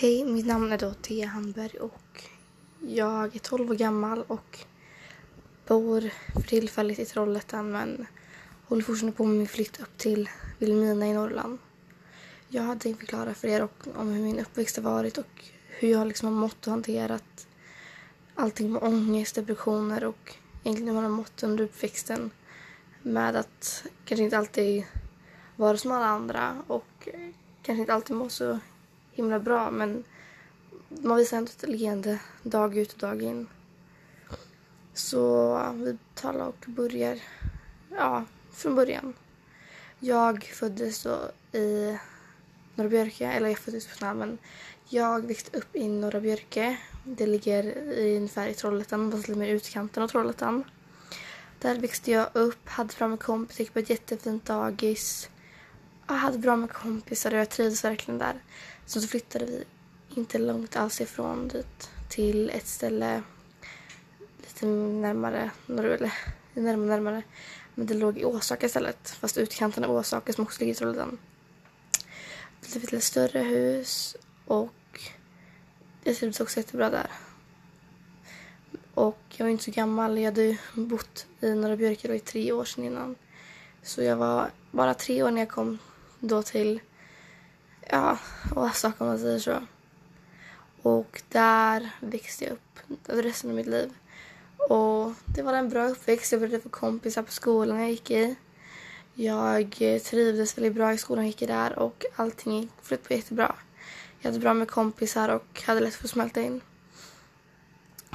Hej, mitt namn är då Thea Handberg och jag är 12 år gammal och bor för tillfället i Trollhättan men håller fortfarande på med min flytt upp till Vilhelmina i Norrland. Jag hade tänkt förklara för er om hur min uppväxt har varit och hur jag liksom har mått och hanterat allting med ångest, depressioner och egentligen hur man har mått under uppväxten med att kanske inte alltid vara som alla andra och kanske inte alltid må så himla bra men man visar ändå ett leende dag ut och dag in. Så vi talar och börjar ja, från början. Jag föddes då i Norra Björke, eller jag föddes på Snabben. men jag växte upp i Norra Björke. Det ligger i, ungefär i Trollhättan, fast lite mer utkanten av Trollhättan. Där växte jag upp, hade fram en kompisar, gick på ett jättefint dagis. Jag hade bra med kompisar och jag trivdes verkligen där. Så, så flyttade vi inte långt alls ifrån dit till ett ställe lite närmare, eller närmare, närmare. Men det låg i Åsaka istället, fast utkanten av Åsaka som också ligger i Trollhättan. Det blev ett lite större hus och jag trivdes också jättebra där. Och jag var inte så gammal. Jag hade bott i Norra Björke i tre år sedan innan. Så jag var bara tre år när jag kom då till ja, Stockholm om man säger så. Och där växte jag upp resten av mitt liv. Och det var en bra uppväxt. Jag började få kompisar på skolan jag gick i. Jag trivdes väldigt bra i skolan jag gick i där och allting flöt på jättebra. Jag hade bra med kompisar och hade lätt för att smälta in.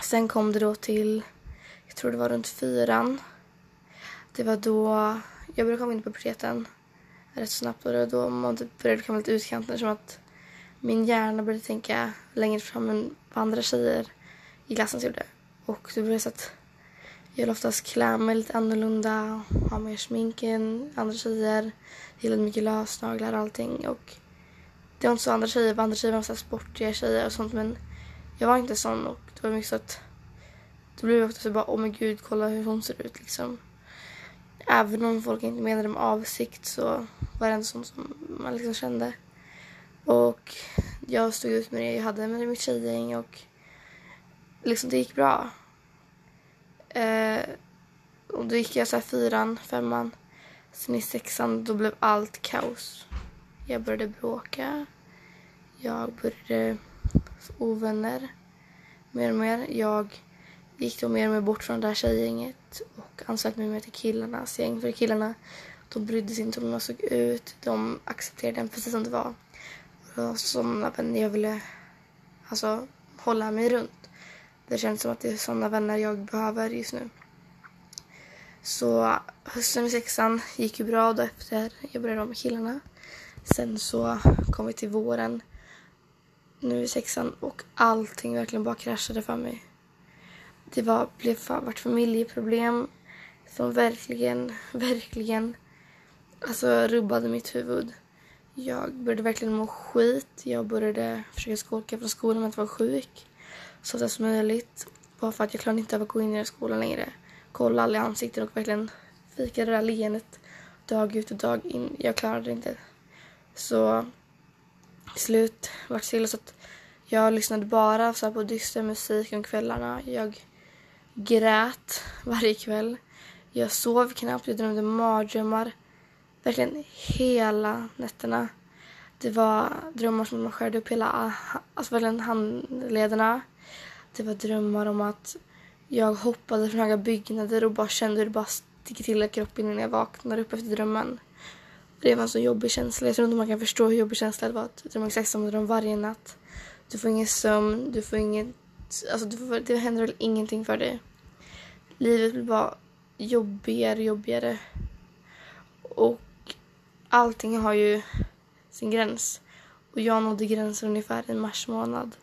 Sen kom det då till, jag tror det var runt fyran. Det var då jag började komma in på puberteten rätt snabbt och det var då man typ började komma lite utkanter som att min hjärna började tänka längre fram än vad andra tjejer i klassen gjorde. Och det blev så att jag ville oftast klä mig lite annorlunda, ha mer smink än andra tjejer. Gillade mycket lösnaglar och allting. Och det var inte så andra tjejer, andra tjejer var så sportiga tjejer och sånt men jag var inte sån och det var mycket så att då blev jag ofta så bara, åh oh men gud, kolla hur hon ser ut liksom. Även om folk inte menade med avsikt så var det ändå sånt som man liksom kände. Och jag stod ut med det jag hade med mitt tjejgäng och liksom det gick bra. Eh, och då gick jag så här fyran, femman. Sen i sexan då blev allt kaos. Jag började bråka. Jag började få ovänner mer och mer. Jag gick då mer och mer bort från det här tjejgänget och anslöt mig mer till killarnas gäng. För killarna de brydde sig inte om hur jag såg ut. De accepterade den precis som det var. Och det var sådana vänner jag ville alltså, hålla mig runt. Det känns som att det är sådana vänner jag behöver just nu. Så hösten i sexan gick ju bra då efter jag började om med killarna. Sen så kom vi till våren nu i sexan och allting verkligen bara kraschade för mig. Det var, blev vart familjeproblem som verkligen, verkligen alltså rubbade mitt huvud. Jag började verkligen må skit. Jag började försöka skolka från skolan med att vara sjuk. Så ofta som möjligt. Bara för att jag klarade inte av att gå in i skolan längre. Kolla alla i ansikten och verkligen fika det där leendet dag ut och dag in. Jag klarade det inte. Så till slut vart det så att jag lyssnade bara så på dyster musik om kvällarna. Jag grät varje kväll. Jag sov knappt, jag drömde mardrömmar. Verkligen hela nätterna. Det var drömmar som att man skärde upp hela alltså verkligen handlederna. Det var drömmar om att jag hoppade från höga byggnader och bara kände hur det bara sticker till i kroppen innan jag vaknar upp efter drömmen. Det var en så jobbig känsla. Jag tror inte man kan förstå hur jobbig känslan det var att drömma exakt samma dröm varje natt. Du får ingen sömn, du får inget... Alltså det, det händer väl ingenting för dig. Livet blir bara jobbigare och jobbigare. Och allting har ju sin gräns. Och jag nådde gränsen ungefär i mars månad.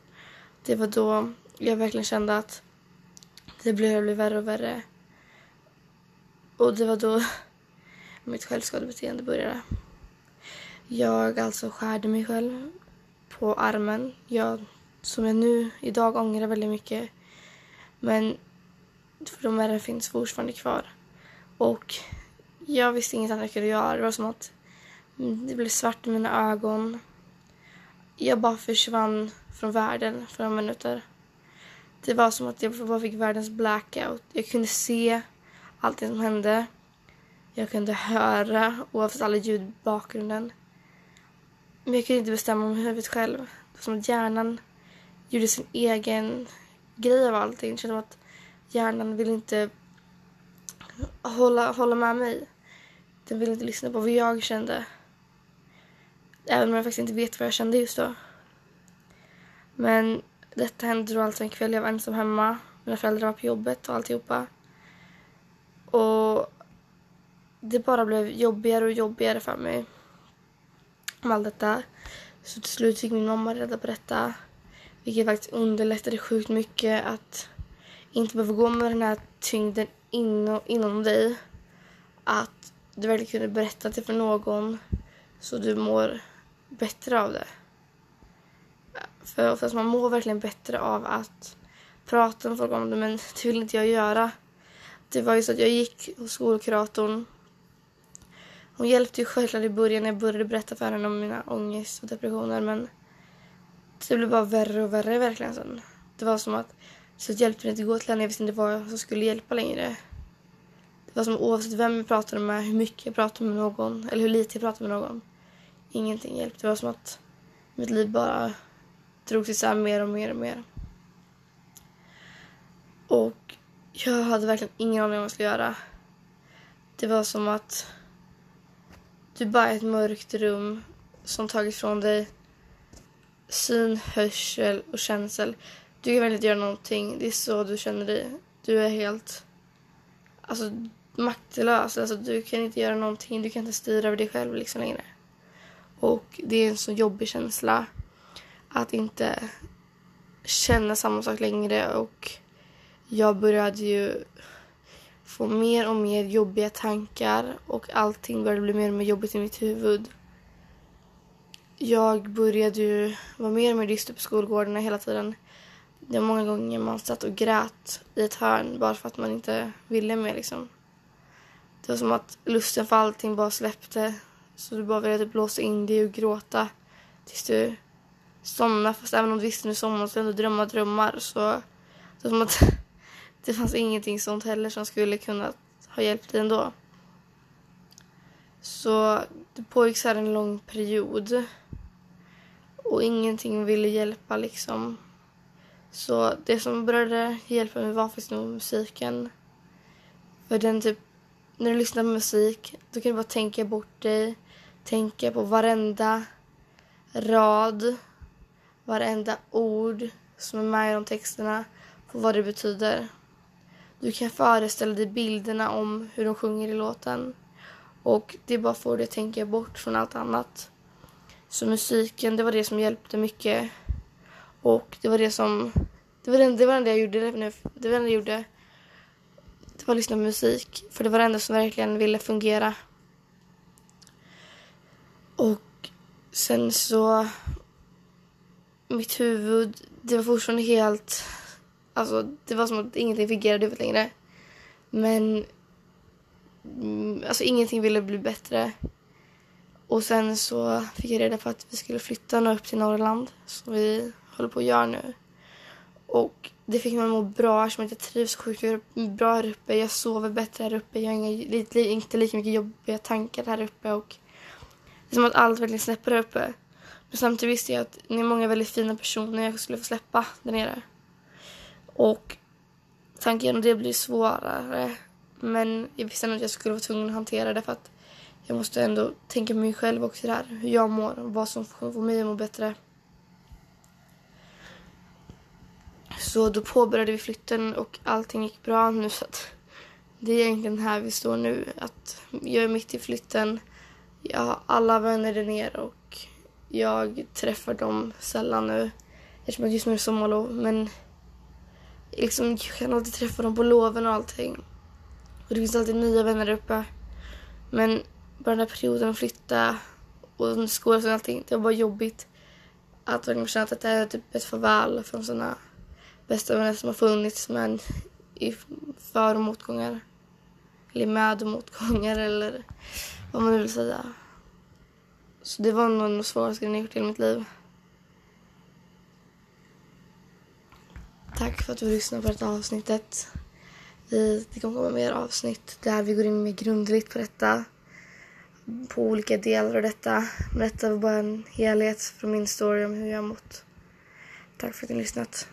Det var då jag verkligen kände att det blev, blev värre och värre. Och det var då mitt självskadebeteende började. Jag alltså skärde mig själv på armen. Jag, som jag nu idag ångrar väldigt mycket. Men för de ärren finns fortfarande kvar. Och jag visste inget annat jag kunde göra. Det var som att det blev svart i mina ögon. jag bara försvann från världen för några minuter. Det var som att jag bara fick världens blackout. Jag kunde se allting som hände. Jag kunde höra oavsett alla ljud i bakgrunden. Men jag kunde inte bestämma om huvudet själv. Det var som att hjärnan gjorde sin egen grej av allting. Kände att hjärnan ville inte hålla, hålla med mig. Den ville inte lyssna på vad jag kände. Även om jag faktiskt inte vet vad jag kände just då. Men detta hände då alltså en kväll jag var ensam hemma. Mina föräldrar var på jobbet och alltihopa. Och det bara blev jobbigare och jobbigare för mig. Om allt detta. Så till slut fick min mamma reda på detta. Vilket faktiskt underlättade sjukt mycket att inte behöva gå med den här tyngden inom, inom dig. Att du verkligen kunde berätta det för någon så du mår bättre av det. För oftast man mår verkligen bättre av att prata med folk om det men det vill inte jag göra. Det var ju så att jag gick hos skolkuratorn. Hon hjälpte ju självklart i början när jag började berätta för henne om mina ångest och depressioner men det blev bara värre och värre verkligen sen. Det var som att så hjälpte det inte gå till henne. Jag visste inte vad som skulle hjälpa längre. Det var som oavsett vem jag pratade med, hur mycket jag pratade med någon eller hur lite jag pratade med någon. Ingenting hjälpte. Det var som att mitt liv bara drogs isär mer och mer och mer. Och jag hade verkligen ingen aning om vad jag skulle göra. Det var som att du bara är ett mörkt rum som tagit från dig syn, hörsel och känsel. Du kan verkligen inte göra någonting. Det är så du känner dig. Du är helt alltså, maktlös. Alltså, du kan inte göra någonting. Du kan inte styra över dig själv liksom längre. Och det är en så jobbig känsla att inte känna samma sak längre. Och jag började ju få mer och mer jobbiga tankar och allting började bli mer och mer jobbigt i mitt huvud. Jag började ju vara mer och mer dyster på skolgårdarna hela tiden. Det var många gånger man satt och grät i ett hörn bara för att man inte ville mer liksom. Det var som att lusten för allting bara släppte. Så du bara ville typ blåsa in dig och gråta tills du somnade. Fast även om du visste att du somnade så ändå drömma drömmar. Så det var som att det fanns ingenting sånt heller som skulle kunna ha hjälpt dig ändå. Så det pågick så här en lång period. Och ingenting ville hjälpa liksom. Så det som började hjälpa mig var faktiskt nog musiken. För den typ, när du lyssnar på musik, då kan du bara tänka bort dig. Tänka på varenda rad, varenda ord som är med i de texterna, på vad det betyder. Du kan föreställa dig bilderna om hur de sjunger i låten. Och det bara får dig att tänka bort från allt annat. Så musiken, det var det som hjälpte mycket. Och det var det som... Det var det, det, var det enda jag gjorde nu. Det var det enda jag gjorde. Det var att lyssna på musik. För det var det enda som verkligen ville fungera. Och sen så... Mitt huvud, det var fortfarande helt... Alltså, det var som att ingenting fungerade i huvudet längre. Men... Mm, alltså, ingenting ville bli bättre. Och sen så fick jag reda på att vi skulle flytta upp till Norrland, som vi håller på att göra nu. Och det fick mig att må bra eftersom jag trivs sjukt bra här uppe. Jag sover bättre här uppe. Jag har inga, inte lika mycket jobbiga tankar här uppe. Och det är som att allt verkligen släpper här uppe. Men samtidigt visste jag att ni är många väldigt fina personer jag skulle få släppa där nere. Och tanken om det blir svårare. Men jag visste ändå att jag skulle vara tvungen att hantera det för att jag måste ändå tänka på mig själv också där. Hur jag mår och vad som får mig att må bättre. Så då påbörjade vi flytten och allting gick bra nu så att det är egentligen här vi står nu. Att jag är mitt i flytten. Jag har alla vänner där nere och jag träffar dem sällan nu. Eftersom att just nu är sommarlov. Men liksom, jag kan alltid träffa dem på loven och allting. Och det finns alltid nya vänner där uppe. Men bara den här perioden att flytta och skolan och allting. Det var bara jobbigt. Att verkligen känna att det är typ ett farväl från sådana bästa vänner som har funnits men i för och motgångar. Eller med och motgångar eller vad man nu vill säga. Så det var nog den svåraste grejen jag gjort i mitt liv. Tack för att du lyssnade på detta avsnittet. Det kommer komma mer avsnitt där vi går in mer grundligt på detta. På olika delar av detta. Men detta var bara en helhet från min story om hur jag har mått. Tack för att ni har lyssnat.